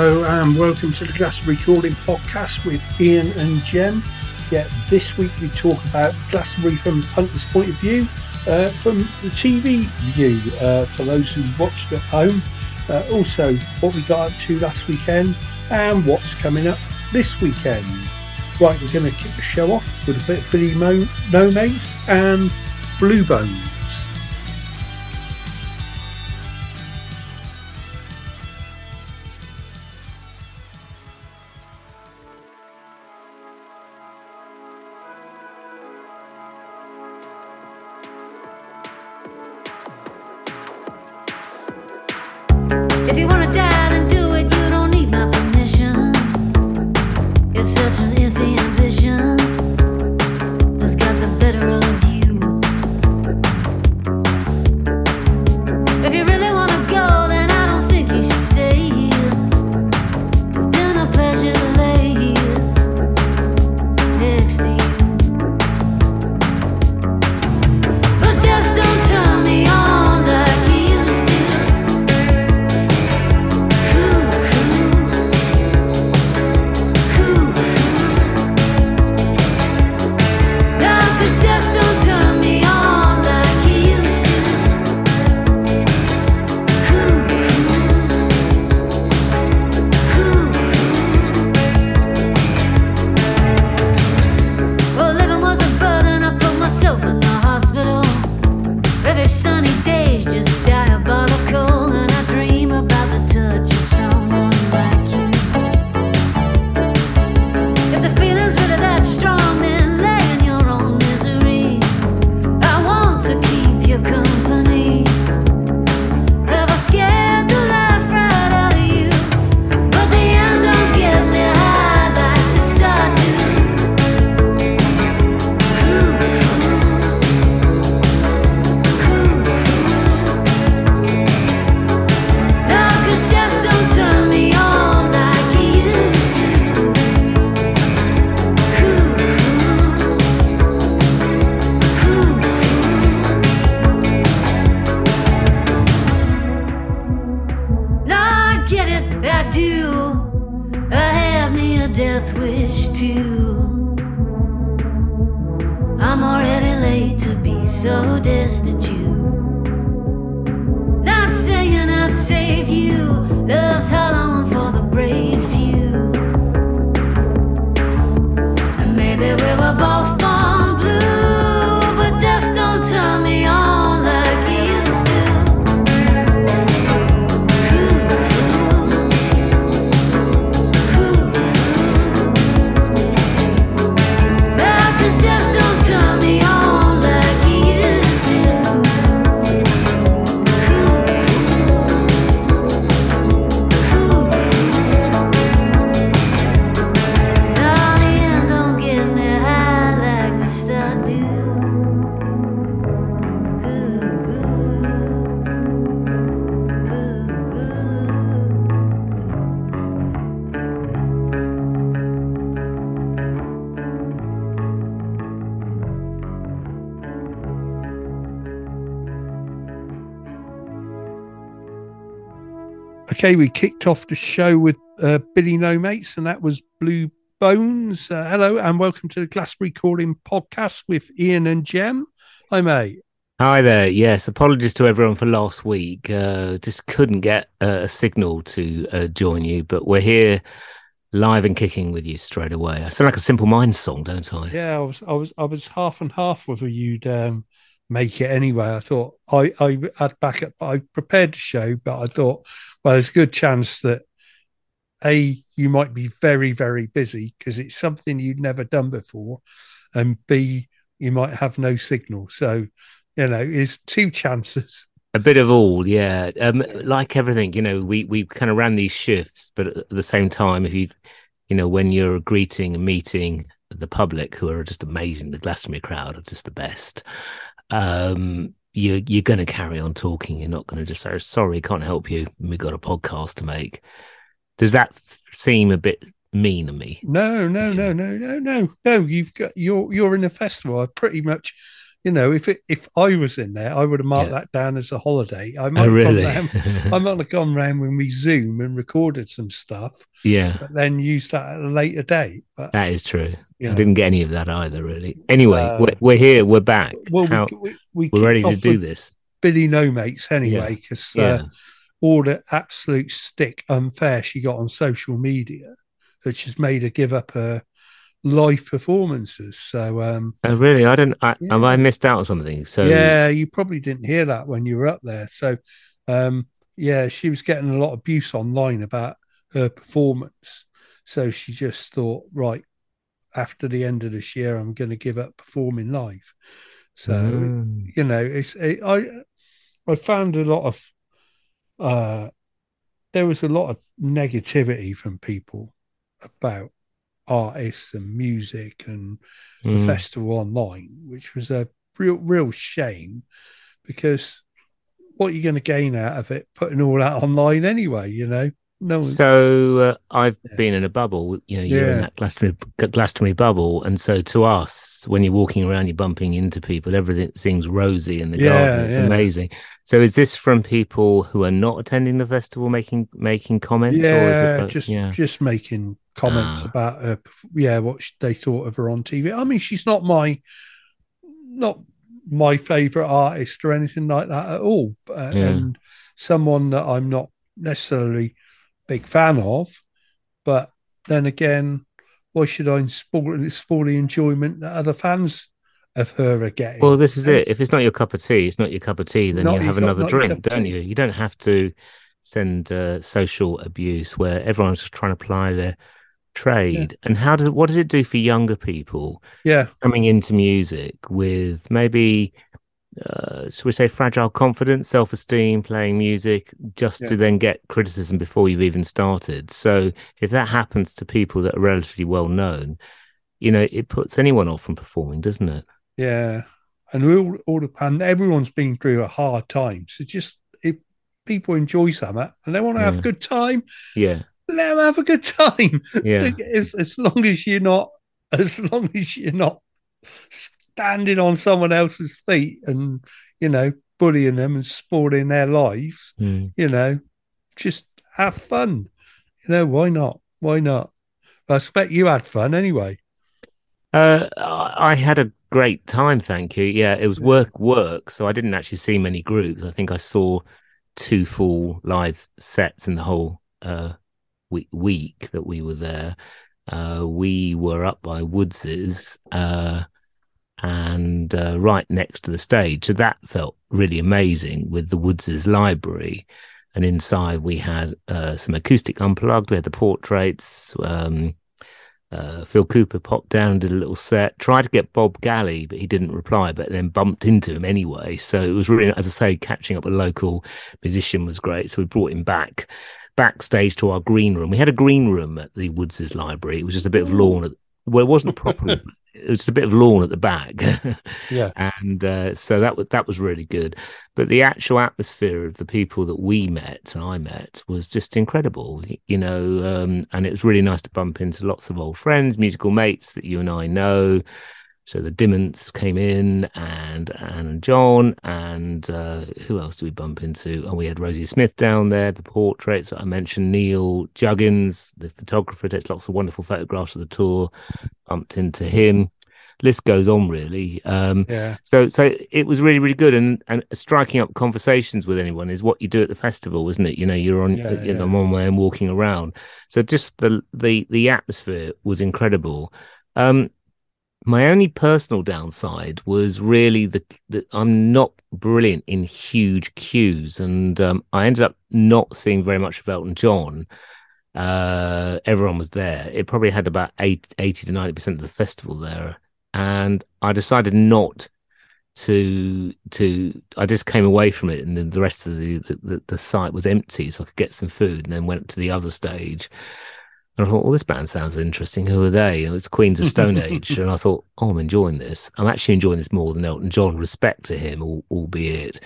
Hello and welcome to the Glastonbury Calling Podcast with Ian and Jem. Yeah, this week we talk about Glastonbury from Hunter's point of view, uh, from the TV view uh, for those who watched at home. Uh, also, what we got up to last weekend and what's coming up this weekend. Right, we're going to kick the show off with a bit of Billy Mo- Nomates and Blue Okay, we kicked off the show with uh, Billy Nomates, and that was Blue Bones. Uh, hello, and welcome to the Glastonbury Calling Podcast with Ian and Jem. Hi, mate. Hi there. Yes, apologies to everyone for last week. Uh, just couldn't get uh, a signal to uh, join you, but we're here live and kicking with you straight away. I sound like a Simple Minds song, don't I? Yeah, I was, I was, I was half and half whether you'd um, make it anyway. I thought I, I had backup. But I prepared the show, but I thought, well, there's a good chance that a you might be very, very busy because it's something you'd never done before, and b you might have no signal. So, you know, it's two chances. A bit of all, yeah. Um, like everything, you know, we we kind of ran these shifts, but at the same time, if you, you know, when you're greeting and meeting the public who are just amazing, the Glastonbury crowd are just the best. Um, you you're going to carry on talking. You're not going to just say, "Sorry, can't help you. We've got a podcast to make." Does that seem a bit mean of me? No, no, no, no, no, no, no. You've got you're you're in a festival. I pretty much, you know, if it if I was in there, I would have marked Yeah. that down as a holiday. I might Oh, have really? gone round, I might have gone round when we Zoom and recorded some stuff, yeah, but then used that at a later date. But that is true. you I didn't get any of that either, really. Anyway, Uh, we're, we're here. We're back. well, How, we, we, we we're ready to do this. Billy Nomates anyway, because Yeah. uh, all the absolute stick unfair she got on social media, which has made her give up her live performances. So um, Oh, really? I don't. I, Have I missed out on something? So yeah, you probably didn't hear that when you were up there. So um, yeah, she was getting a lot of abuse online about her performance. So she just thought, right, after the end of this year, I'm going to give up performing live. So Mm. you know, it's it, I I found a lot of uh there was a lot of negativity from people about artists and music and the Mm. festival online, which was a real real shame because what are you going to gain out of it putting all that online anyway, you know? No So uh, I've Yeah. been in a bubble. You know, you're in that Glastonbury, Glastonbury bubble, and so to us, when you're walking around, you're bumping into people. Everything seems rosy in the Yeah, garden. It's yeah. amazing. So is this from people who are not attending the festival making making comments, or is it? yeah, uh, just yeah. just making comments Ah. about her. Yeah, what they thought of her on TV. I mean, she's not my not my favorite artist or anything like that at all, uh, Yeah. and someone that I'm not necessarily big fan of. But then again, why should I spoil, spoil the enjoyment that other fans of her are getting? Well, this is it. If it's not your cup of tea, it's not your cup of tea. Then Not you have another drink, don't you? You don't have to send uh, social abuse where everyone's just trying to ply their trade. And how do what does it do for younger people Yeah, coming into music with maybe, uh, should we say, fragile confidence, self esteem, playing music, just to then get criticism before you've even started? So if that happens to people that are relatively well known, you know, it puts anyone off from performing, doesn't it? Yeah, and we all, all the pan, everyone's been through a hard time. So just if people enjoy summer and they want to have a good time, Yeah. let them have a good time. Yeah. as, as long as you're not, as long as you're not standing on someone else's feet and you know bullying them and spoiling their lives. Mm. You know, just have fun. You know, why not? Why not? I expect you had fun anyway. Uh, I I had a great time, thank you. Yeah, it was work, work. So I didn't actually see many groups. I think I saw two full live sets in the whole uh, week, week that we were there. Uh, we were up by Woodsies uh, and uh, right next to the stage. So that felt really amazing with the Woodsies library. And inside we had uh, some acoustic unplugged. We had the portraits. Um, uh, Phil Cooper popped down and did a little set. Tried to get Bob Galley, but he didn't reply. But then bumped into him anyway. So it was really, as I say, catching up with a local musician was great. So we brought him back backstage to our green room. We had a green room at the Woods' library. It was just a bit of lawn. Well, it wasn't properly. it was just a bit of lawn at the back. Yeah. and uh, so that was that was really good. But the actual atmosphere of the people that we met and I met was just incredible, you know. Um, and it was really nice to bump into lots of old friends, musical mates that you and I know. So the Dimments came in, and Anne and John, and uh, who else do we bump into? Oh, we had Rosie Smith down there, the portraits I mentioned, Neil Juggins, the photographer, takes lots of wonderful photographs of the Tor. Bumped into him. List goes on, really. Um, Yeah. so, so it was really, really good, and and striking up conversations with anyone is what you do at the festival, isn't it? You know, you're on, Yeah, you know, yeah. I'm on my own walking around. So just the the the atmosphere was incredible. Um, my only personal downside was really the, the I'm not brilliant in huge queues, and um, I ended up not seeing very much of Elton John. Uh, everyone was there. It probably had about eight, 80 to 90% of the festival there. And I decided not to, to, I just came away from it and then the rest of the, the, the site was empty. So I could get some food and then went to the other stage. And I thought, well, this band sounds interesting. Who are they? And it was Queens of Stone Age. and I thought, oh, I'm enjoying this. I'm actually enjoying this more than Elton John, respect to him, albeit.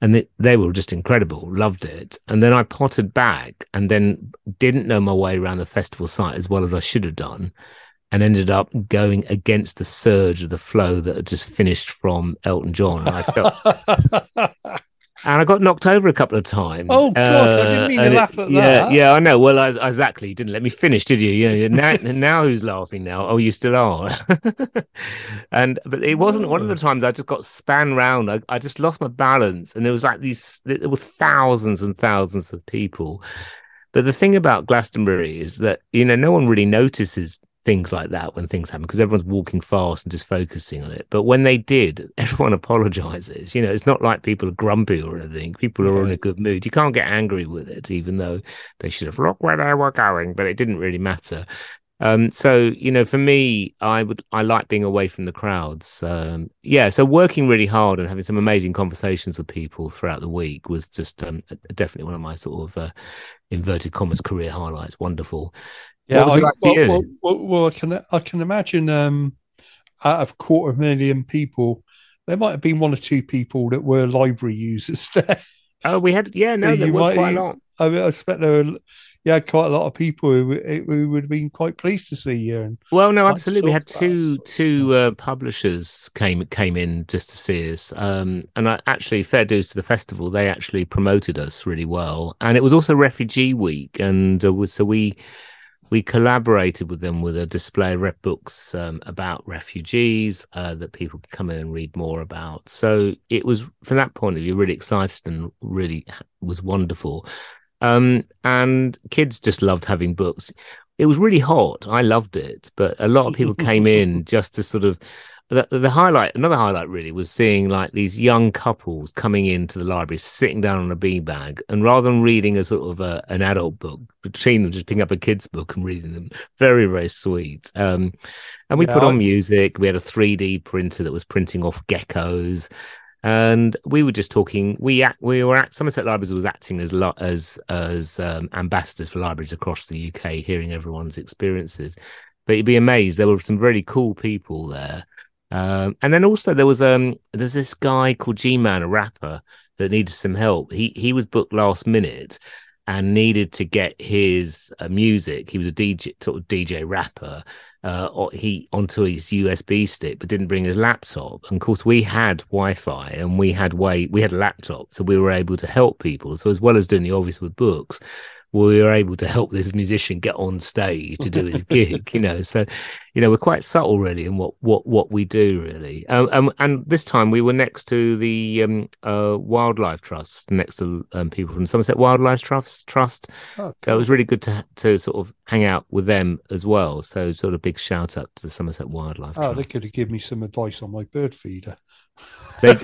And they, they were just incredible, loved it. And then I potted back and then didn't know my way around the festival site as well as I should have done. and ended up going against the surge of the flow that had just finished from Elton John. And I felt, and I got knocked over a couple of times. Oh, God, I didn't uh, mean to laugh at yeah, that. Yeah, I know. Well, I, exactly. You didn't let me finish, did you? Yeah. Now, now who's laughing now? Oh, you still are. and but it wasn't one of the oh. times I just got span round. I, I just lost my balance, and there was like these. There were thousands and thousands of people. But the thing about Glastonbury is that you know no one really notices things like that when things happen because everyone's walking fast and just focusing on it. But when they did, everyone apologizes. You know, it's not like people are grumpy or anything. People are in a good mood. You can't get angry with it, even though they should have looked where they were going, but it didn't really matter. Um, so you know, for me, I would I like being away from the crowds. Um, yeah, so working really hard and having some amazing conversations with people throughout the week was just um, definitely one of my sort of uh, inverted commas career highlights. Wonderful. Yeah, I, well, well, well, I can I can imagine um, out of quarter of a million people, there might have been one or two people that were library users there. Oh, we had yeah, no, there were quite a lot. I mean, I expect there were yeah quite a lot of people who, who would have been quite pleased to see you. And Well, no, absolutely. We had two two uh, publishers came came in just to see us, um, and I, actually, fair dues to the festival, they actually promoted us really well. And it was also Refugee Week, and uh, was- so we we collaborated with them with a display of rep books um, about refugees uh, that people could come in and read more about. So it was from that point of view really excited and really was wonderful. Um, and kids just loved having books. It was really hot. I loved it, but a lot of people came in just to sort of the, the highlight. Another highlight really was seeing like these young couples coming into the library, sitting down on a beanbag, and rather than reading a sort of a, an adult book, between them just picking up a kid's book and reading them. Very very sweet. Um, and we Yeah, put on music. We had a 3D printer that was printing off geckos and we were just talking. We act, we were at Somerset Libraries was acting as as as um, ambassadors for libraries across the UK, hearing everyone's experiences. But you'd be amazed. There were some really cool people there, um, and then also there was um there's this guy called G Man, a rapper that needed some help. He he was booked last minute and needed to get his uh, music. He was a DJ, sort of DJ rapper. Uh, he onto his USB stick, but didn't bring his laptop. And of course, we had Wi-Fi and we had way we had a laptop, so we were able to help people. So as well as doing the obvious with books, we were able to help this musician get on stage to do his gig. You know, so you know we're quite subtle really in what what what we do really. Um, um, and this time we were next to the um, uh, Wildlife Trust, next to um, people from Somerset Wildlife Trust. Trust. oh, So it was really good to to sort of hang out with them as well. So sort of big shout out to the Somerset Wildlife oh, they could have given me some advice on my bird feeder. They-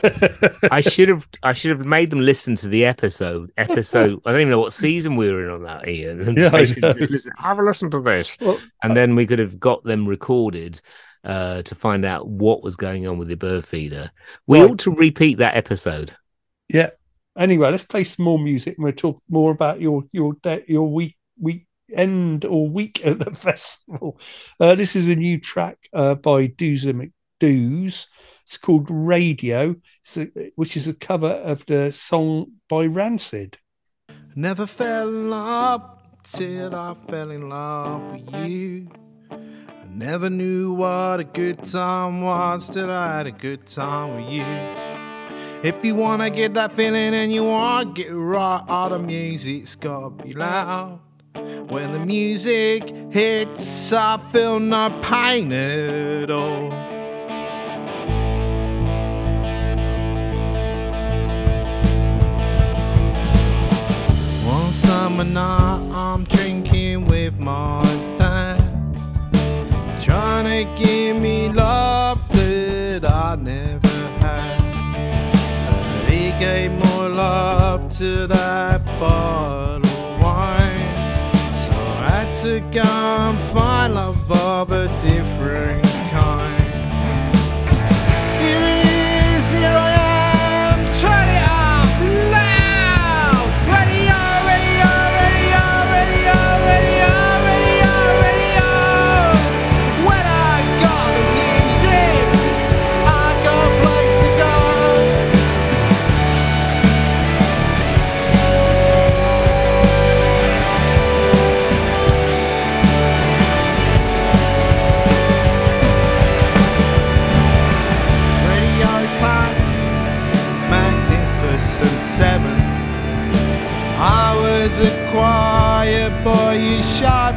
I should have I should have made them listen to the episode. Episode I don't even know what season we were in on that, Ian. Yeah, they I should just listen, have a listen to this. well, And then we could have got them recorded uh, to find out what was going on with the bird feeder. We Right. ought to repeat that episode. yeah. Anyway, let's play some more music and we'll talk more about your your day, your week week end or week at the festival. Uh, this is a new track uh, by Doos and McDoos. It's called Radio, it's a- which is a cover of the song by Rancid. Never fell in love till I fell in love with you. Never knew what a good time was till I had a good time with you. If you wanna get that feeling and you wanna get right, all the music's gotta be loud. When the music hits, I feel no pain at all. One summer night, I'm drinking with my trying to give me love that I never had. But he gave more love to that bottle of wine, so I had to go and find love of a different kind. Boy, you shot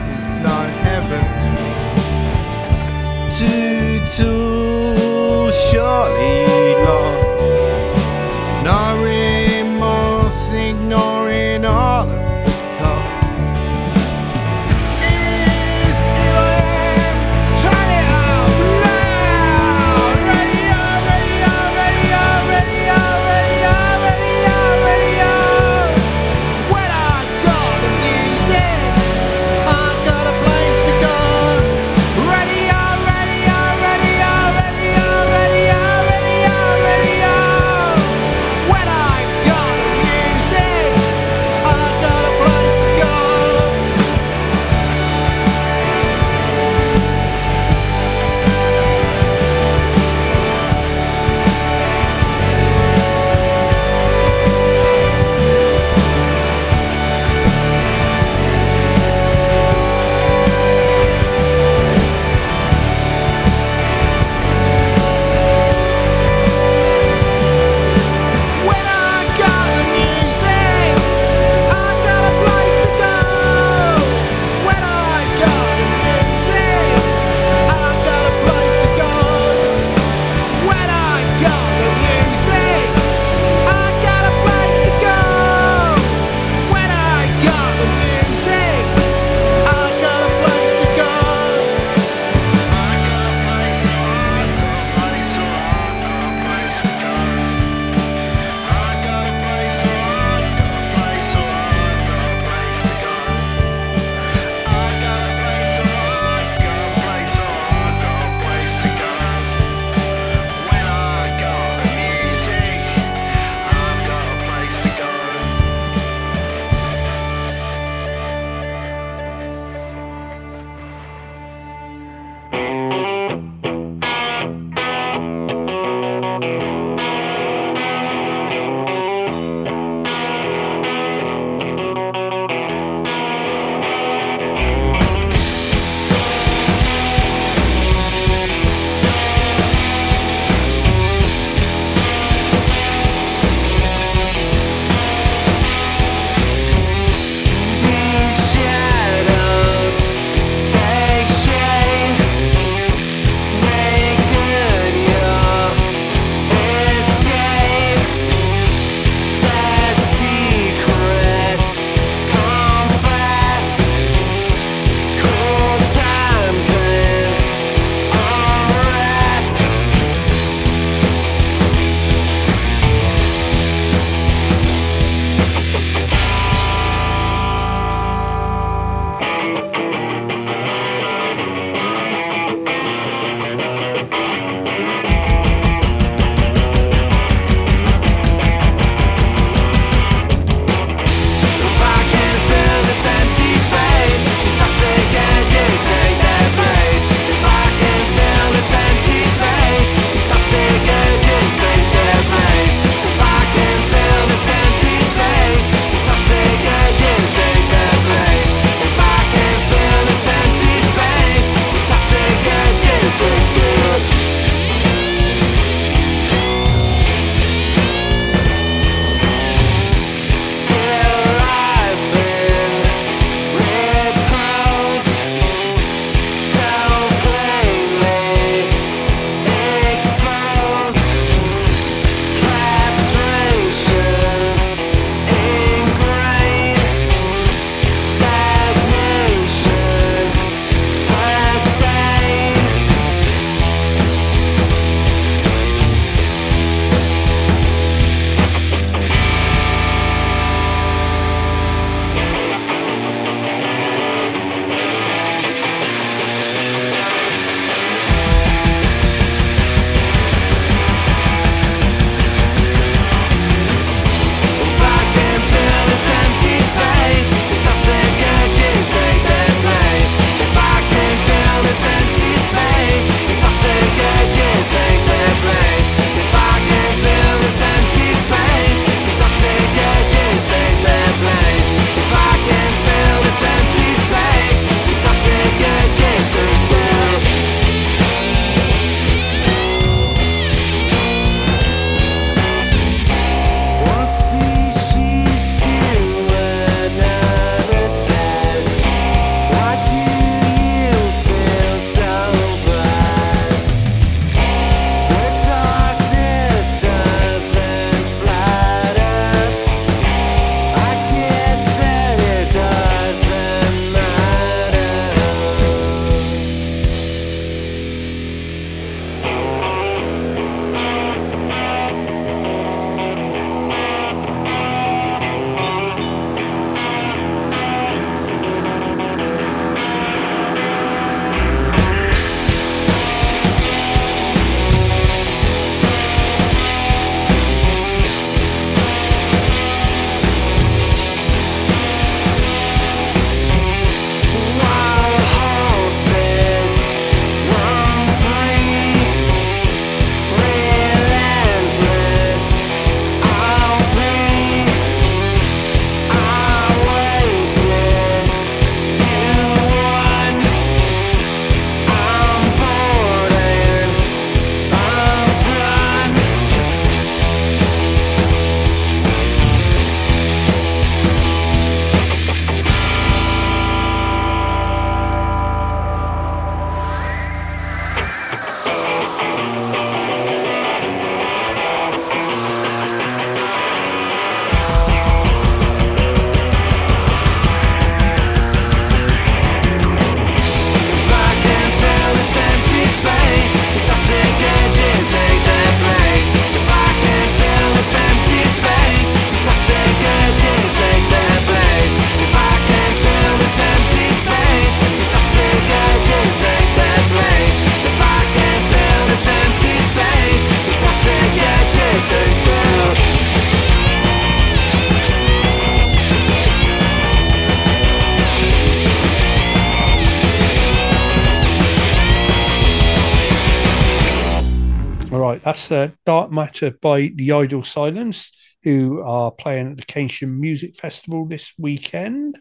uh, Dark Matter by The Idle Silence, who are playing at the Keynsham Music Festival this weekend.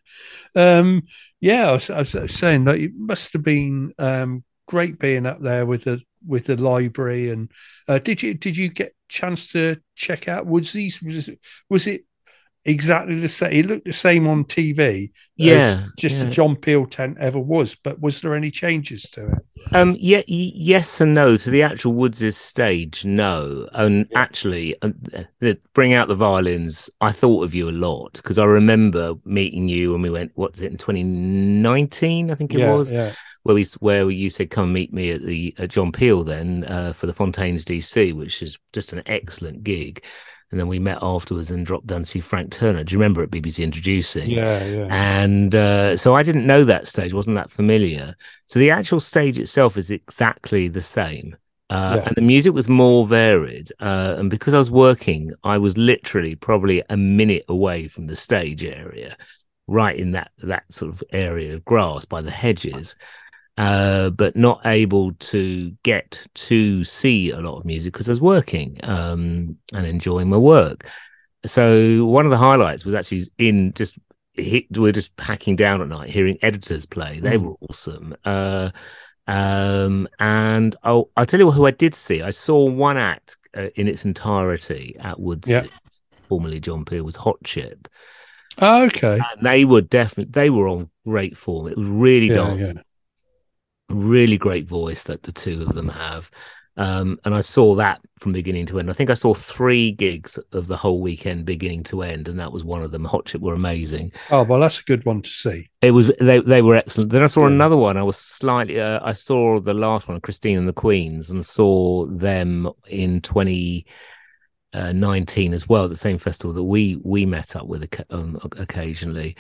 Um, yeah, I was, I was saying that it must have been um, great being up there with the with the library. And uh, did you did you get chance to check out Woodsies? Was it, was it exactly the same? It looked the same on TV. as Yeah, just yeah. the John Peel tent ever was. But was there any changes to it? Um, yeah, y- yes and no. To the actual Woods' stage, no. And Yeah. actually, uh, the, bring out the violins. I thought of you a lot because I remember meeting you when we went. What's it in 2019? I think it yeah, was yeah, where we where you said come meet me at the at John Peel then uh, for the Fontaines DC, which is just an excellent gig. And then we met afterwards and dropped down to see Frank Turner. Do you remember at BBC introducing? yeah, yeah. And uh, so I didn't know that stage, wasn't that familiar. So the actual stage itself is exactly the same. Uh, Yeah. And the music was more varied. Uh, and because I was working, I was literally probably a minute away from the stage area, right in that, that sort of area of grass by the hedges. Uh, but not able to get to see a lot of music because I was working um, and enjoying my work. So one of the highlights was actually in just hit, we're just packing down at night, hearing Editors play. They Mm. were awesome. Uh, um, and I'll, I'll tell you who I did see. I saw one act uh, in its entirety at Woods, Yeah. formerly John Peel, was Hot Chip, Oh, okay. and they were definitely they were on great form. It was really Yeah, dancing yeah. Really great voice that the two of them have. Um, and I saw that from beginning to end. I think I saw three gigs of the whole weekend, beginning to end, and that was one of them. Hot Chip were amazing. Oh, well, that's a good one to see. It was they they were excellent. Then I saw Yeah. another one. I was slightly. Uh, I saw the last one, Christine and the Queens, and saw them in twenty uh, nineteen as well, the same festival that we we met up with um, occasionally,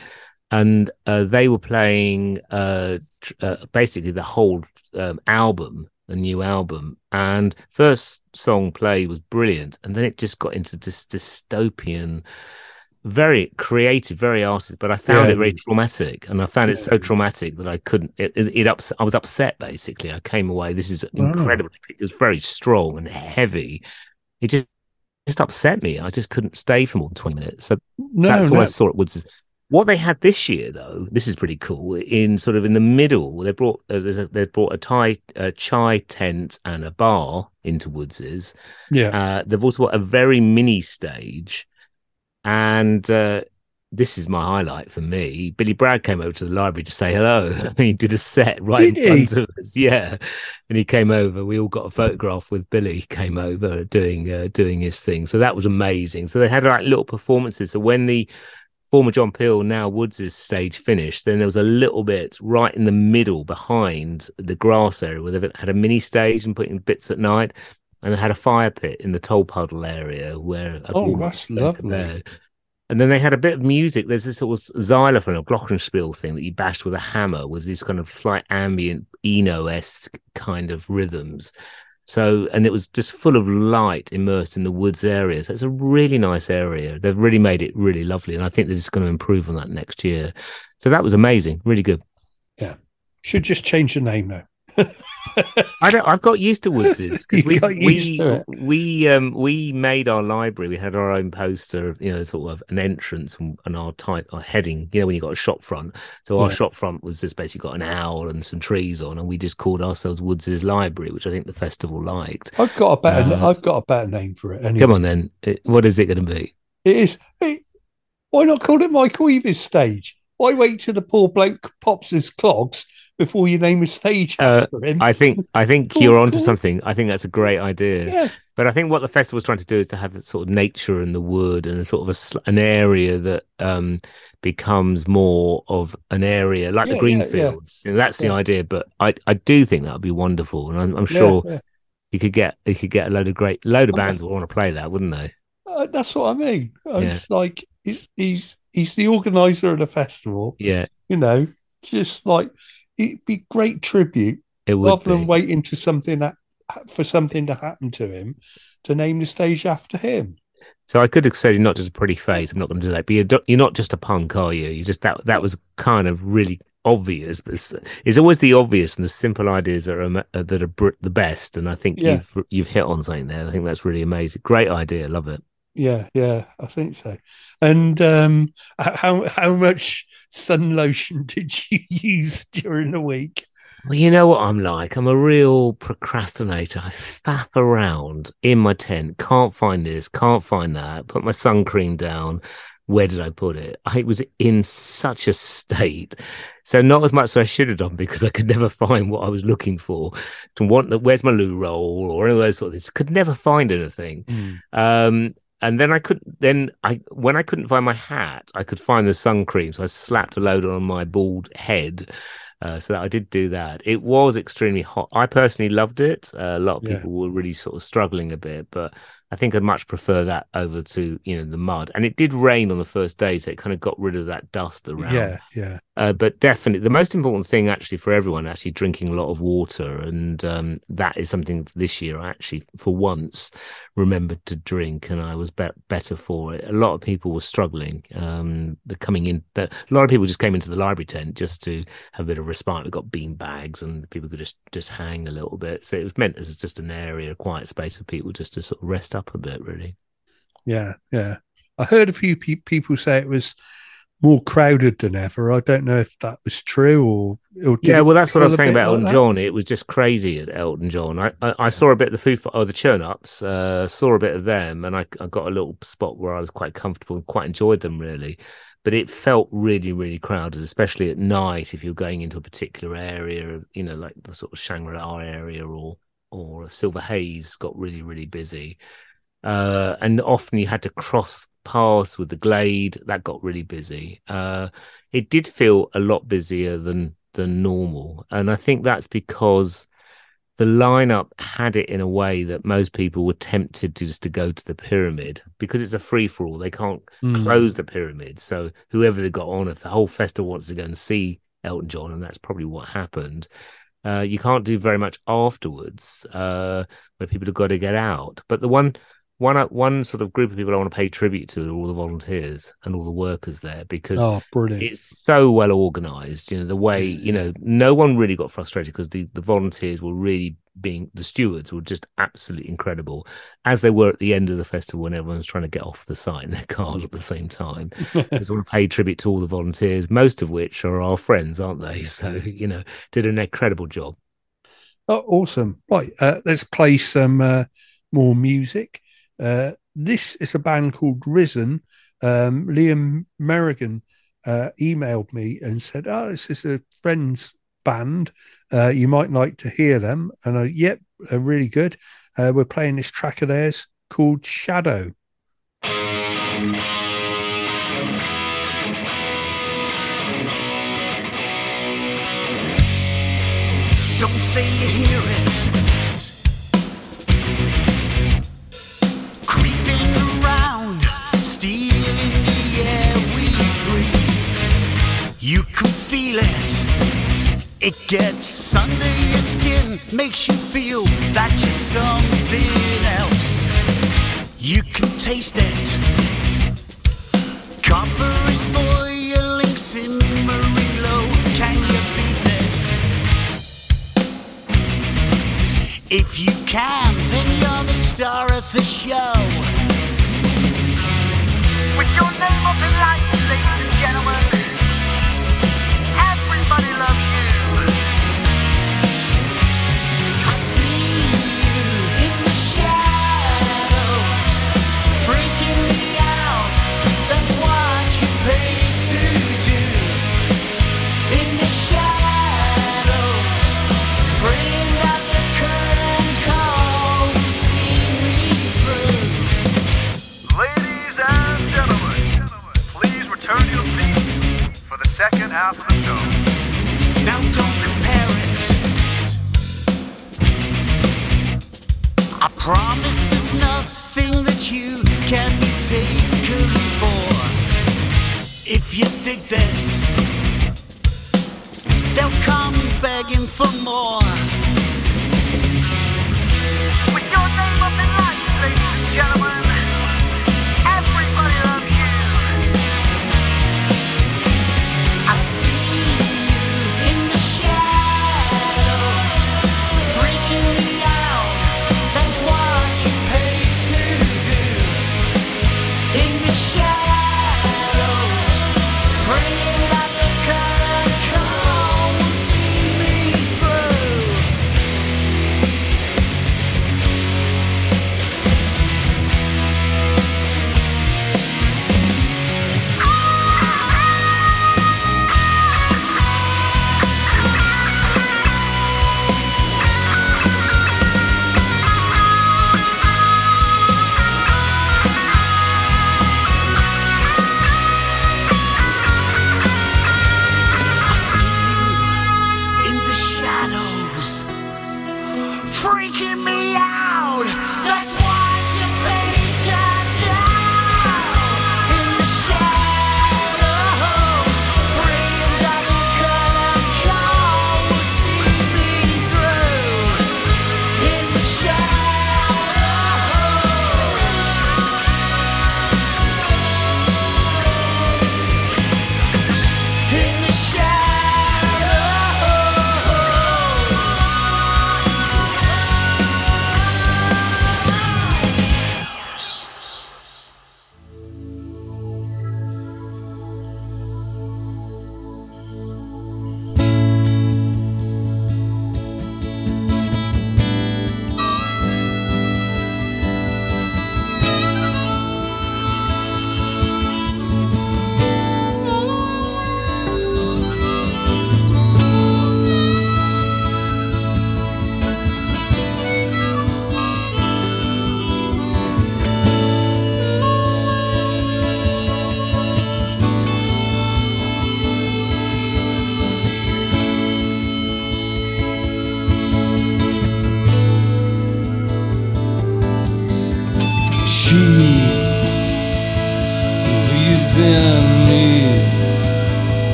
and uh, they were playing uh, tr- uh, basically the whole um, album, a new album, and first song play was brilliant, and then it just got into this dystopian very creative, very artist, but I found Yeah. it very traumatic, and I found it so Yeah. traumatic that I couldn't. It, it, it ups, I was upset basically. I came away. This is Wow. incredibly. It was very strong and heavy. It just just upset me. I just couldn't stay for more than twenty minutes. So No, that's no. what I saw at Woods. What they had this year, though, this is pretty cool. In sort of in the middle, they brought uh, there's a, they brought a Thai uh, chai tent and a bar into Woodsies. yeah. Uh, they've also got a very mini stage, and uh, this is my highlight for me. Billy Bragg came over to the library to say hello. he did a set right Did in he? front of us, yeah. And he came over. We all got a photograph with Billy. He came over doing uh, doing his thing. So that was amazing. So they had like little performances. So when the former John Peel, now Woods' stage finished, then there was a little bit right in the middle behind the grass area where they had a mini stage and putting bits at night. And they had a fire pit in the Tolpuddle area where Oh, that's lovely. there. And then they had a bit of music. There's this sort of xylophone or glockenspiel thing that you bashed with a hammer with these kind of slight ambient Eno esque kind of rhythms. So, and it was just full of light immersed in the woods area. So it's a really nice area. They've really made it really lovely. And I think they're just going to improve on that next year. So that was amazing. Really good. Yeah. Should just change the name now. I don't, I've got used to Woodsies because we we it. we um we made our library. We had our own poster, you know, sort of an entrance and, and our type our heading. You know, when you got a shop front. So our Yeah. shop front was just basically got an owl and some trees on, and we just called ourselves Woodsies Library, which I think the festival liked. I've got a better. Uh, I've got a better name for it. Anyway. Come on, then, It- what is it going to be? It is. Hey, why not call it Michael Eavis stage? Why wait till the poor bloke pops his clogs before you name a stage Uh? I think I think you're onto something. I think that's a great idea. yeah, But I think what the festival's trying to do is to have that sort of nature and the wood and a sort of a, an area that um, becomes more of an area like Yeah, the green yeah. fields. You know, that's the idea. But I, I do think that would be wonderful, and I'm, I'm sure you could get you could get a load of great load of bands would want to play that, wouldn't they? Uh, that's what I mean. It's like he's he's he's the organizer of the festival. Yeah, You know, just like it'd be great tribute it would rather be. than waiting to something that for something to happen to him to name the stage after him. So I could have said you're not just a pretty face. I'm not going to do that. But you're, you're not just a punk, are you? You just that that was kind of really obvious, but it's, it's always the obvious and the simple ideas that are that are br- the best. And I think Yeah. you've you've hit on something there. I think that's really amazing. Great idea. Love it. Yeah, yeah, I think so. And um, how how much sun lotion did you use during the week? Well, you know what I'm like. I'm a real procrastinator. I faff around in my tent, can't find this, can't find that. Put my sun cream down. Where did I put it? I was in such a state. So not as much as I should have done because I could never find what I was looking for. To want the where's my loo roll or any of those sort of things. Could never find anything. Um, and then I couldn't. Then I, when I couldn't find my hat, I could find the sun cream. So I slapped a load on my bald head. Uh, so that I did do that. It was extremely hot. I personally loved it. Uh, a lot of Yeah. people were really sort of struggling a bit, but I think I'd much prefer that over to you know the mud. And it did rain on the first day, so it kind of got rid of that dust around. Yeah, yeah, Uh, but definitely, the most important thing actually for everyone actually drinking a lot of water, and um, that is something this year I actually for once remembered to drink, and I was be- better for it. A lot of people were struggling. Um, the coming in, the, a lot of people just came into the library tent just to have a bit of respite. We got bean bags, and people could just just hang a little bit. So it was meant as just an area, a quiet space for people just to sort of rest up a bit, really. yeah, yeah. I heard a few pe- people say it was more crowded than ever. I don't know if that was true or, or Yeah, well, that's what I was saying about like Elton that? John. It was just crazy at Elton John. I, I, I saw a bit of the Foo Fi- or the Churnups, uh, saw a bit of them, and I, I got a little spot where I was quite comfortable and quite enjoyed them really. But it felt really, really crowded, especially at night if you're going into a particular area, you know, like the sort of Shangri La area or or Silver Hayes got really, really busy. Uh, and often you had to cross paths with the Glade. That got really busy. Uh, it did feel a lot busier than than normal, and I think that's because the lineup had it in a way that most people were tempted to just to go to the pyramid because it's a free for all. They can't Mm. close the pyramid, so whoever they got on, if the whole festival wants to go and see Elton John, and that's probably what happened. Uh, you can't do very much afterwards, uh, where people have got to get out. But the one one one sort of group of people I want to pay tribute to are all the volunteers and all the workers there because Oh, it's so well organized. You know, the way, you know, no one really got frustrated because the, the volunteers were really being, the stewards were just absolutely incredible, as they were at the end of the festival when everyone's trying to get off the site in their cars at the same time. I just want to pay tribute to all the volunteers, most of which are our friends, aren't they? So, you know, did an incredible job. Oh, awesome. Right. Uh, let's play some uh, more music. Uh, this is a band called Rizen. Um, Liam Merrigan uh, emailed me and said, Oh, this is a friend's band. Uh, you might like to hear them. And I, yep, they're really good. Uh, we're playing this track of theirs called Shadow. Don't say you hear it. Feel it. Gets under your skin, makes you feel that you're something else. You can taste it. Copper is boiling, simmering low. Can you beat this? If you can, then you're the star of the show. With your name up in lights, second half of the show. Now don't compare it. I promise there's nothing that you can be taken for. If you dig this, they'll come begging for more.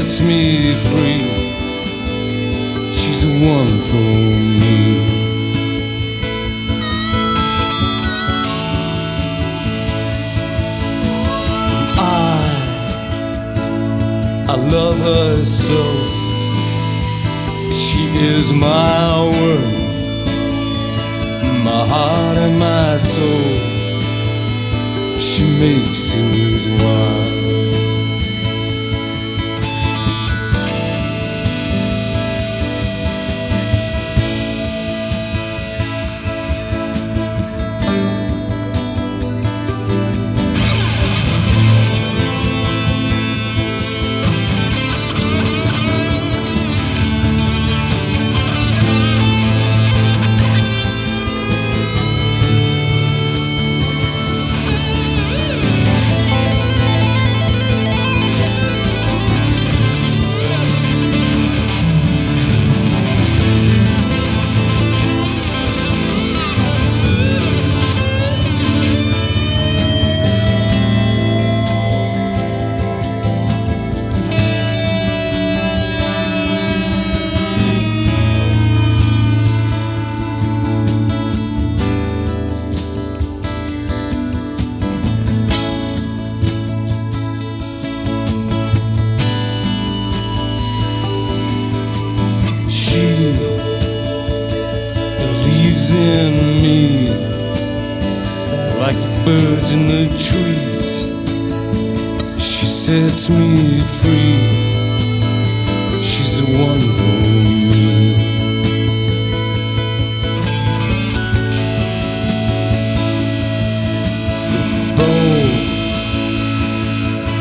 Sets me free. She's the one for me. I, I love her so. She is my world, my heart and my soul. She makes it wild.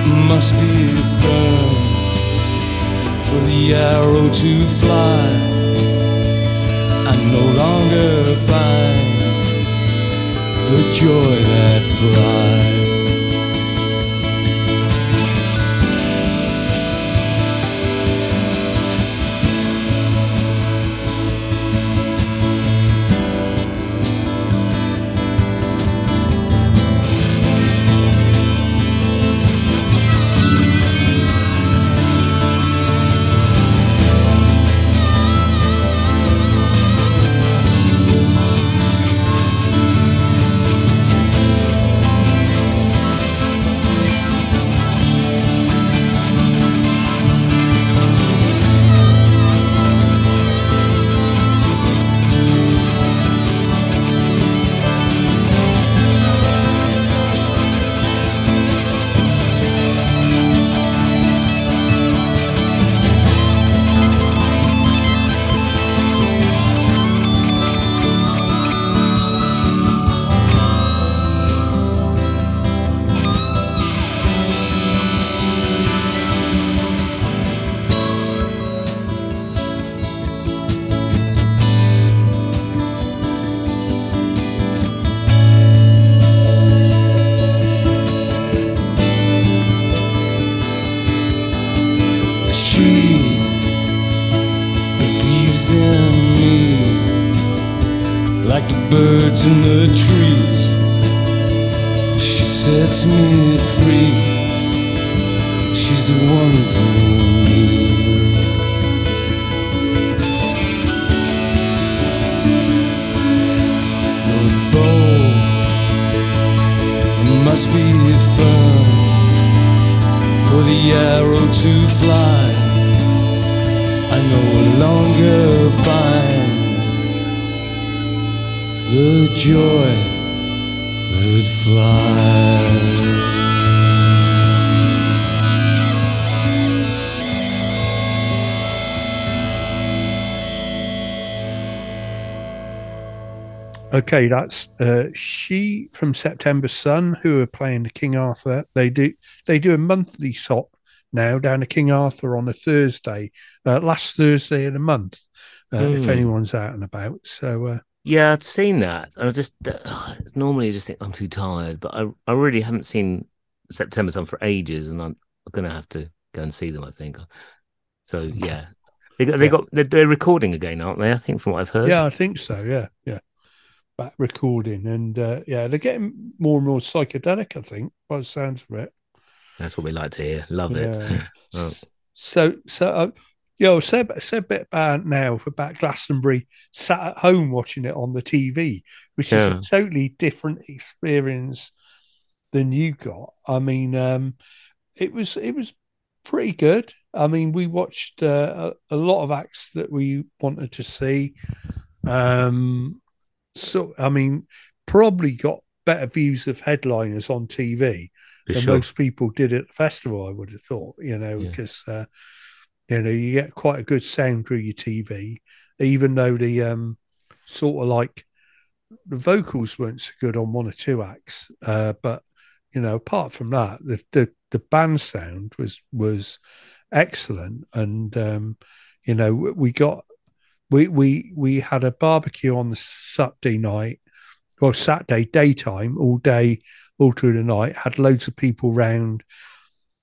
Must be firm for the arrow to fly. I no longer find the joy that flies. Must be firm for the arrow to fly. I no longer find the joy that flies. Okay, that's uh, she from September Son who are playing the King Arthur. They do they do a monthly sop now down to King Arthur on a Thursday, uh, last Thursday of the month. Uh, If Hmm. anyone's out and about, so uh, Yeah, I've seen that, and I just uh, normally I just think I'm too tired, but I I really haven't seen September Son for ages, and I'm gonna have to go and see them. I think. So yeah, they got they Yeah. got they're, they're recording again, aren't they? I think from what I've heard. yeah, I think so. Yeah, yeah. Back recording, and uh, yeah, they're getting more and more psychedelic. I think by the sounds of it. That's what we like to hear. Love it. Yeah. Oh. So, so, uh, say, say a bit about now for about Glastonbury, sat at home watching it on the TV, which Yeah. is a totally different experience than you got. I mean, um, it was it was pretty good. I mean, we watched uh, a, a lot of acts that we wanted to see. Um, so, I mean, probably got better views of headliners on TV For than sure. most people did at the festival. I would have thought, you know, Yeah. because uh, you know you get quite a good sound through your TV, even though the um, sort of like the vocals weren't so good on one or two acts, uh, but you know, apart from that, the the, the band sound was was excellent, and um, you know, we got we we we had a barbecue on the Saturday night, well Saturday daytime, all day, all through the night. Had loads of people round.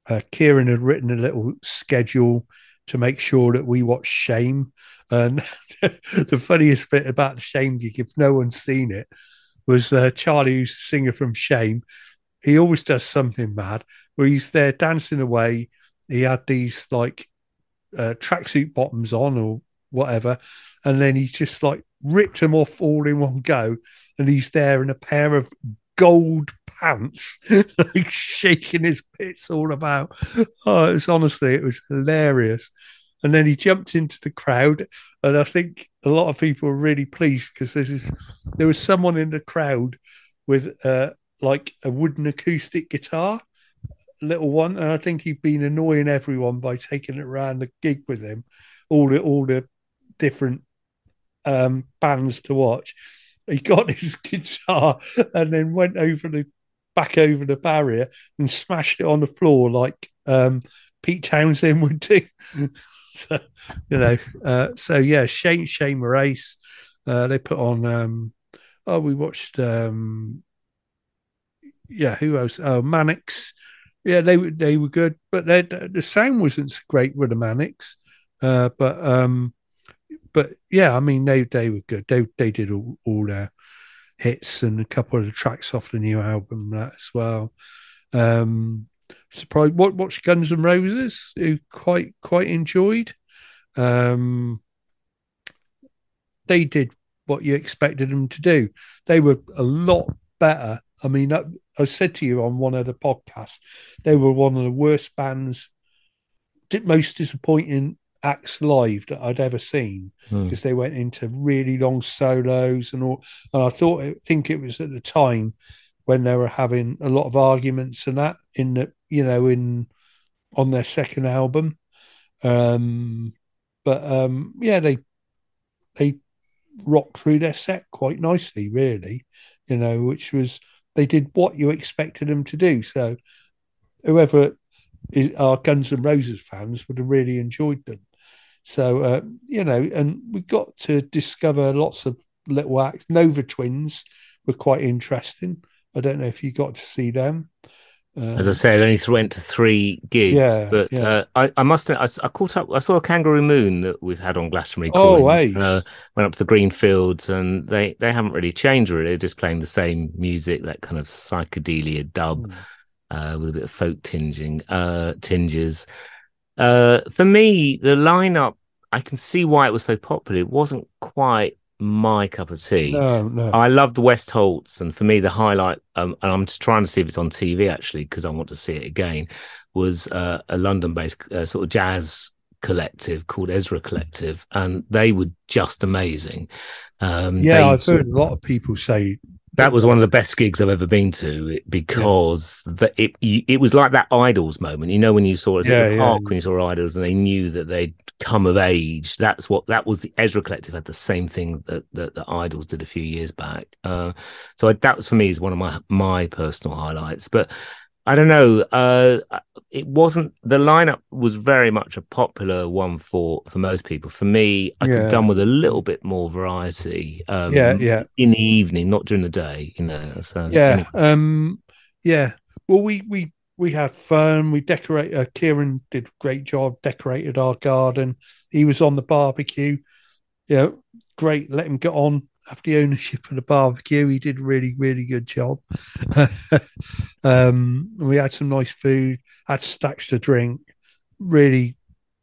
Uh, Kieran had written a little schedule to make sure that we watched Shame. And the funniest bit about the Shame gig, if no one's seen it, was uh, Charlie, who's the singer from Shame. He always does something mad where he's there dancing away. He had these like uh, tracksuit bottoms on or whatever, and then he just like ripped them off all in one go, and he's there in a pair of gold pants, like shaking his pits all about. Oh, it was honestly, it was hilarious. And then he jumped into the crowd, and I think a lot of people were really pleased because this, there was someone in the crowd with uh, like a wooden acoustic guitar, little one, and I think he'd been annoying everyone by taking it around the gig with him, all the all the different um, bands to watch. He got his guitar and then went over the back over the barrier and smashed it on the floor like um, Pete Townshend would do. so, you know, uh, so yeah, Shame Shame Race. Uh, they put on. Um, oh, we watched. Um, yeah, who else? Oh, Mannix. Yeah, they were they were good, but the sound wasn't so great with the Mannix. Uh, but um, but yeah, I mean they they were good. They they did all, all their hits and a couple of the tracks off the new album that as well. Um, surprised. What watched Guns and Roses? Who quite quite enjoyed. Um, they did what you expected them to do. They were a lot better. I mean, I, I said to you on one of the podcasts, they were one of the worst bands, most disappointing acts live that I'd ever seen Hmm. because they went into really long solos and all. And I thought, I think it was at the time when they were having a lot of arguments and that in the, you know, in on their second album. Um, but um, yeah, they they rocked through their set quite nicely, really. You know, which was they did what you expected them to do. So whoever is our Guns and Roses fans would have really enjoyed them. So uh, you know, and we got to discover lots of little acts. Nova Twins were quite interesting. I don't know if you got to see them. Uh, As I said, I only went to three gigs, Yeah, but yeah. Uh, I, I must I, caught up. I saw Kangaroo Moon that we've had on Glastonbury. Oh, ace. uh, went up to the Green Fields, and they they haven't really changed. Really, they're just playing the same music, that kind of psychedelia dub Mm. uh, with a bit of folk tinging uh, tinges. Uh, for me, the lineup, I can see why it was so popular. It wasn't quite my cup of tea. no, no. I love the West Holts, and for me, the highlight, um, and I'm just trying to see if it's on TV actually because I want to see it again, was uh, a London-based uh, sort of jazz collective called Ezra Collective, and they were just amazing. Um, yeah, I've heard a lot of people say that was one of the best gigs I've ever been to because the, it it was like that Idles moment. You know when you saw it Yeah, the yeah. park when you saw Idles and they knew that they'd come of age. That's what that was. The Ezra Collective had the same thing that that the Idles did a few years back. Uh, so I, that was for me is one of my my personal highlights. But I don't know. Uh, it wasn't the lineup was very much a popular one for for most people. For me, I could Yeah. have done with a little bit more variety. Um, Yeah, yeah. In the evening, not during the day. You know. So yeah anyway. um yeah well we we we had fun we decorated. uh, kieran did a great job decorated our garden he was on the barbecue know great let him get on have the ownership of the barbecue. He did a really, really good job. um, we had some nice food, had stacks to drink. Really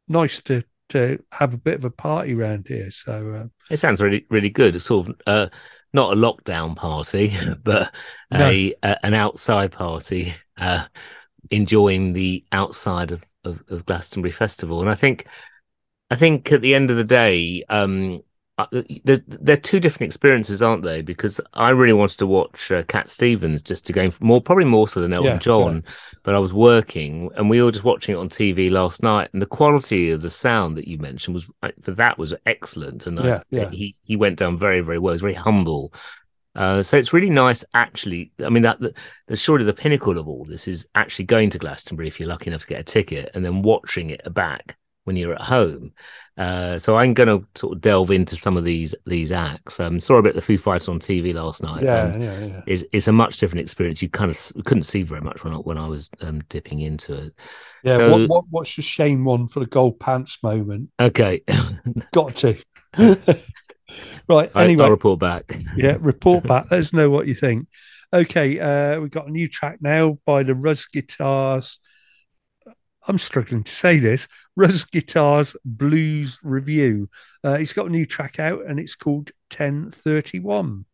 nice to to have a bit of a party around here. So uh, It sounds really, really good. It's sort of uh, not a lockdown party, but a, a an outside party, uh, enjoying the outside of, of, of Glastonbury Festival. And I think, I think at the end of the day, um, uh, there are two different experiences, aren't they? Because I really wanted to watch uh, Cat Stevens just to go more, probably more so than Elton Yeah, John, but I was working and we were just watching it on TV last night, and the quality of the sound that you mentioned was for that was excellent, and I- Yeah, yeah. he he went down very very well. He was very humble. Uh, so it's really nice, actually. I mean, that the, the surely the pinnacle of all this is actually going to Glastonbury if you're lucky enough to get a ticket, and then watching it back when you're at home. Uh, so I'm going to sort of delve into some of these these acts. Um, saw a bit of the Foo Fighters on TV last night. yeah, Um, yeah, yeah. it's, it's a much different experience. You kind of couldn't see very much when I, when I was um, dipping into it. Yeah, So- what, what what's the shame one for the gold pants moment? Okay, Got to. right. Anyway, I'll report back. yeah, report back. Let us know what you think. Okay, uh, we've got a new track now by the Ruzz Guitars. I'm struggling to say this. Ruzz Guitars Blues Review. Uh, he's got a new track out and it's called 1031.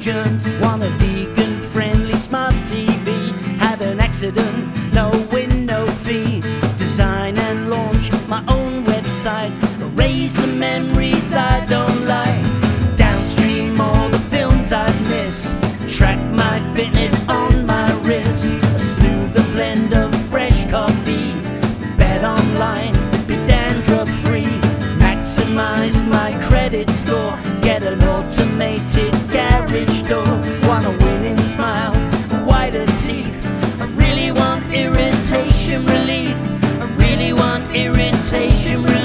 Want a vegan friendly smart TV. Had an accident, no win, no fee. Design and launch my own website. Erase the memories I don't like. Downstream all the films I've missed. Track my fitness on my wrist. A smoother blend of fresh coffee. Bet online, be dandruff free. Maximize my credit score. Irritation relief. I really want irritation relief.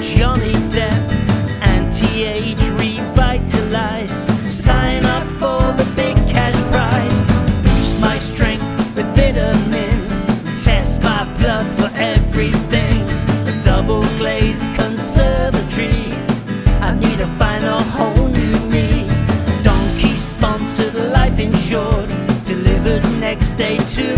Johnny Depp. Anti-age revitalize. Sign up for the big cash prize. Boost my strength with vitamins. Test my blood for everything. A double glazed conservatory. I need to find a whole new me. Donkey sponsored, life insured. Delivered next day to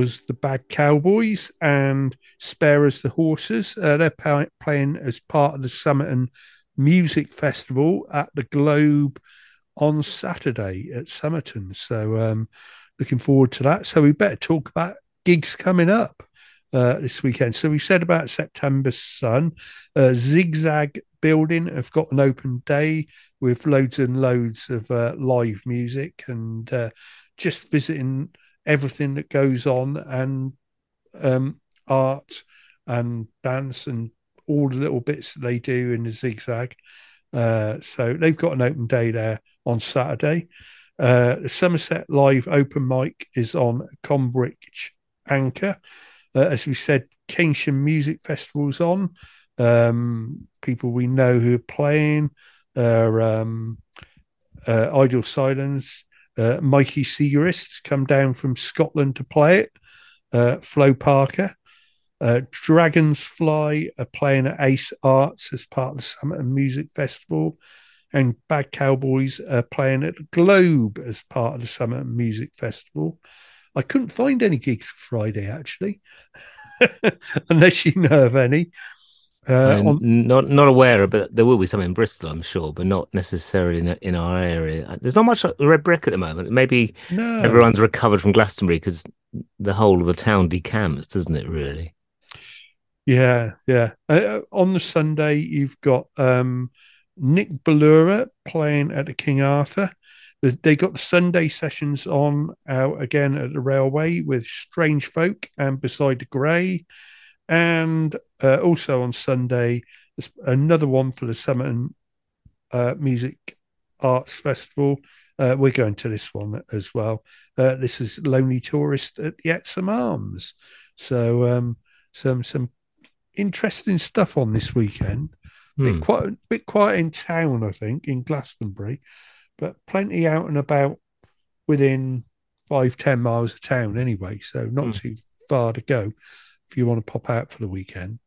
was the Bad Cowboys and Spare Us the Horses. Uh, they're pa- playing as part of the Somerton Music Festival at the Globe on Saturday at Somerton. So, um, looking forward to that. So, we better talk about gigs coming up uh, this weekend. So, we said about September Son, uh, Zigzag Building have got an open day with loads and loads of uh, live music and uh, just visiting everything that goes on and um, art and dance and all the little bits that they do in the zigzag. Uh, so they've got an open day there on Saturday. Uh, the Somerset Live open mic is on Combridge Anchor. Uh, as we said, Keynsham Music Festival's on. Um, people we know who are playing are um, uh, Idle Silence. Uh, Mikey Seagerists come down from Scotland to play it. Uh, Flo Parker. Uh, are playing at Ace Arts as part of the Somerton Music Festival. And Bad Cowboys are playing at Globe as part of the Somerton Music Festival. I couldn't find any gigs Friday, actually, unless you know of any. Uh, I'm on- not not aware, but there will be some in Bristol, I'm sure, but not necessarily in, in our area. There's not much red brick at the moment. Maybe no, everyone's recovered from Glastonbury because the whole of the town decamps, doesn't it? Really? Yeah, yeah. Uh, on the Sunday, you've got um, Nick Ballura playing at the King Arthur. They- They got the Sunday sessions on out again at the railway with Strange Folk and Beside the Grey. And uh, also on Sunday, there's another one for the Somerton uh, Music Arts Festival. Uh, we're going to this one as well. Uh, this is Lonely Tourist at the Epsom Arms. So um, some some interesting stuff on this weekend. Hmm. Bit quite bit quiet in town, I think, in Glastonbury, but plenty out and about within five ten miles of town anyway. So not Hmm. too far to go if you want to pop out for the weekend.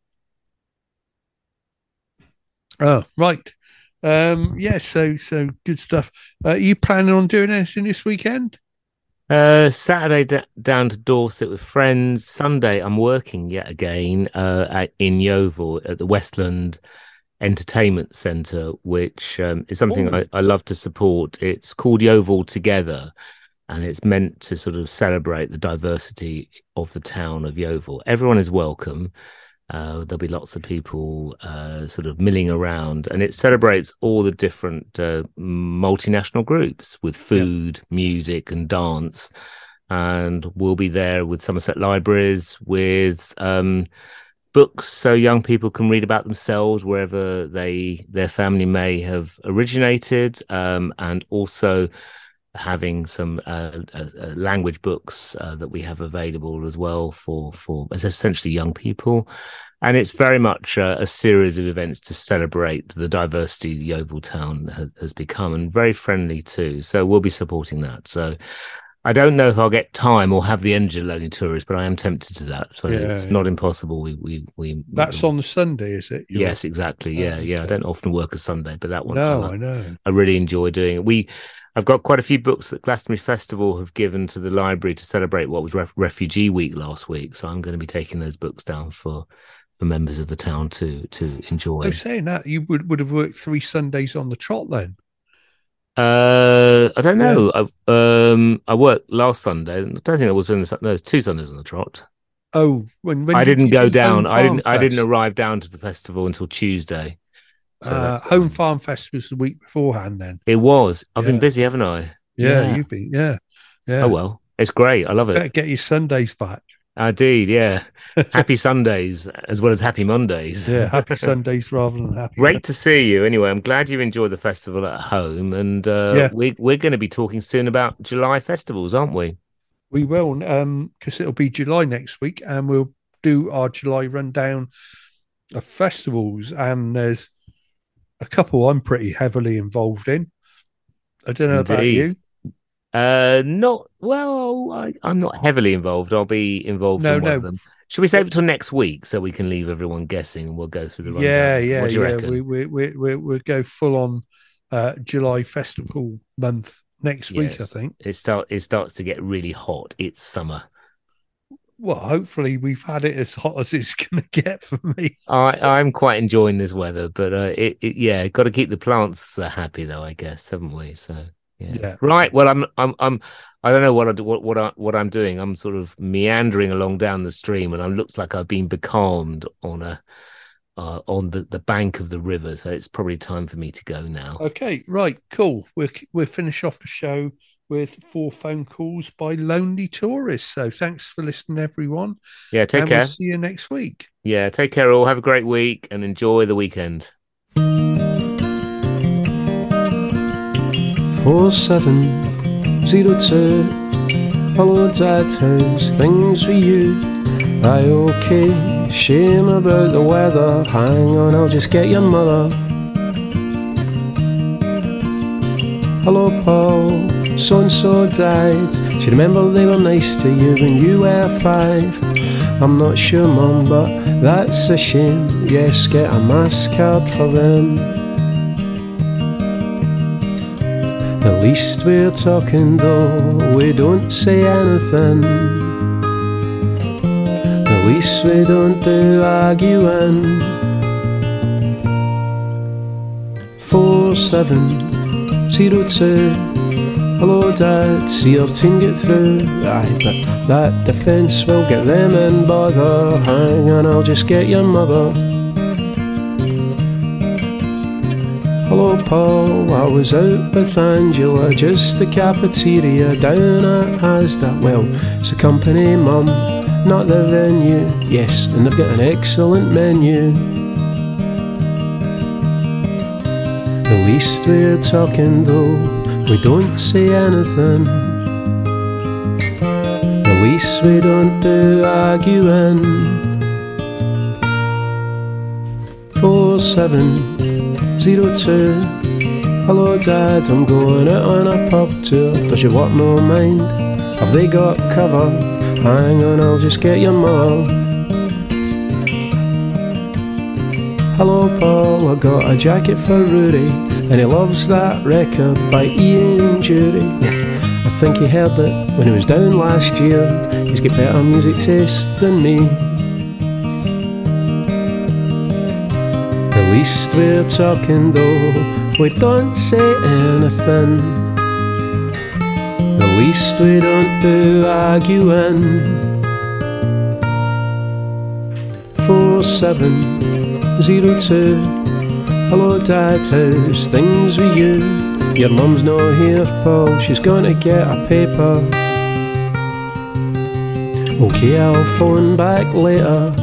Oh right, um, yeah. So so good stuff. Uh, are you planning on doing anything this weekend? Uh, Saturday d- down to Dorset with friends. Sunday I'm working yet again uh, at, in Yeovil at the Westland Entertainment Centre, which um, is something Oh. I, I love to support. It's called Yeovil Together, and it's meant to sort of celebrate the diversity of the town of Yeovil. Everyone is welcome. Uh, there'll be lots of people uh, sort of milling around, and it celebrates all the different uh, multinational groups with food, music, and dance. And we'll be there with Somerset Libraries with um, books so young people can read about themselves wherever they their family may have originated, um, and also having some uh, uh, uh, language books uh, that we have available as well for for essentially young people. And it's very much a series of events to celebrate the diversity Yeovil town has, has become and very friendly too. So we'll be supporting that. So I don't know if I'll get time or have the energy of Lonely Tourist, but I am tempted to that. So Yeah, it's yeah. not impossible. We we we. That's on Sunday, is it? You're- Yes, exactly. Yeah, Oh, yeah. I don't often work a Sunday, but that one. I No, like. I know. I really enjoy doing it. We, I've got quite a few books that Glastonbury Festival have given to the library to celebrate what was Ref- Refugee Week last week. So I'm going to be taking those books down for for members of the town to to enjoy. I was saying that you would, would have worked three Sundays on the trot then. Uh, I don't know. I've um, I worked last Sunday. I don't think it was in the Sun- no, it was two Sundays on the trot. Oh, when, when I didn't go down. I didn't. Farm I didn't arrive down to the festival until Tuesday. So uh, Home. Farm Fest was the week beforehand. Then, It was. I've been busy, haven't I? yeah, Yeah. you'd be, yeah, yeah. Oh well, it's great. I love it. Better get your Sundays back. Indeed, yeah. Happy Sundays as well as happy Mondays. Yeah, happy Sundays rather than happy. Great to see you. Anyway, I'm glad you enjoyed the festival at home, and uh, Yeah. we, we're going to be talking soon about July festivals, aren't we? We will, um, because it'll be July next week, and we'll do our July rundown of festivals. And there's a couple I'm pretty heavily involved in. I don't know about you. Uh, not well. I, I'm not heavily involved. I'll be involved No, in one no. of them. Should we save it till next week so we can leave everyone guessing, and we'll go through the rundown? Yeah, yeah, What do you yeah. reckon? We we we we we'll go full on uh, July festival month next week. I think. it start it starts to get really hot. It's summer. Well, hopefully we've had it as hot as it's going to get for me. I I'm quite enjoying this weather, but uh, it, it yeah, got to keep the plants uh, happy though, I guess, haven't we? So yeah. Yeah. right. Well, I'm I'm I'm I don't know what I do, what what I what I'm doing. I'm sort of meandering along down the stream, and it looks like I've been becalmed on a uh, on the the bank of the river. So it's probably time for me to go now. Okay, right, cool. We'll we'll finish off the show with four phone calls by lonely tourists. So thanks for listening, everyone. Yeah, take and care. We'll see you next week. Yeah, take care all. Have a great week and enjoy the weekend. Four seven zero two. Hello, Dad. How's things with you? I okay? Shame about the weather. Hang on, I'll just get your mother. Hello, Paul. So and so died. Do you remember they were nice to you when you were five? I'm not sure, Mum, but that's a shame. Yes, get a mass card for them. At least we're talking though, we don't say anything. At least we don't do arguing. Four seven zero two. Hello, Dad. See your team get through. Aye, but that defence will get them in bother. Hang on, I'll just get your mother. Hello, Paul. I was out with Angela, just the cafeteria down at Asda. Well, it's a company, Mum, not the venue. Yes, and they've got an excellent menu. At least we're talking though, we don't say anything. At least we don't do arguing. Four seven Hello, Dad. I'm going out on a pub tour. Does your work no mind? Have they got cover? Hang on, I'll just get your mother. Hello, Paul. I got a jacket for Rudy, and he loves that record by Ian Dury. I think he heard it when he was down last year. He's got better music taste than me. Least we're talking though, we don't say anything. At least we don't do arguing. Four seven zero two. Hello, Dad. How's things with you? Your mum's not here, Paul. She's gonna get a paper. Okay, I'll phone back later.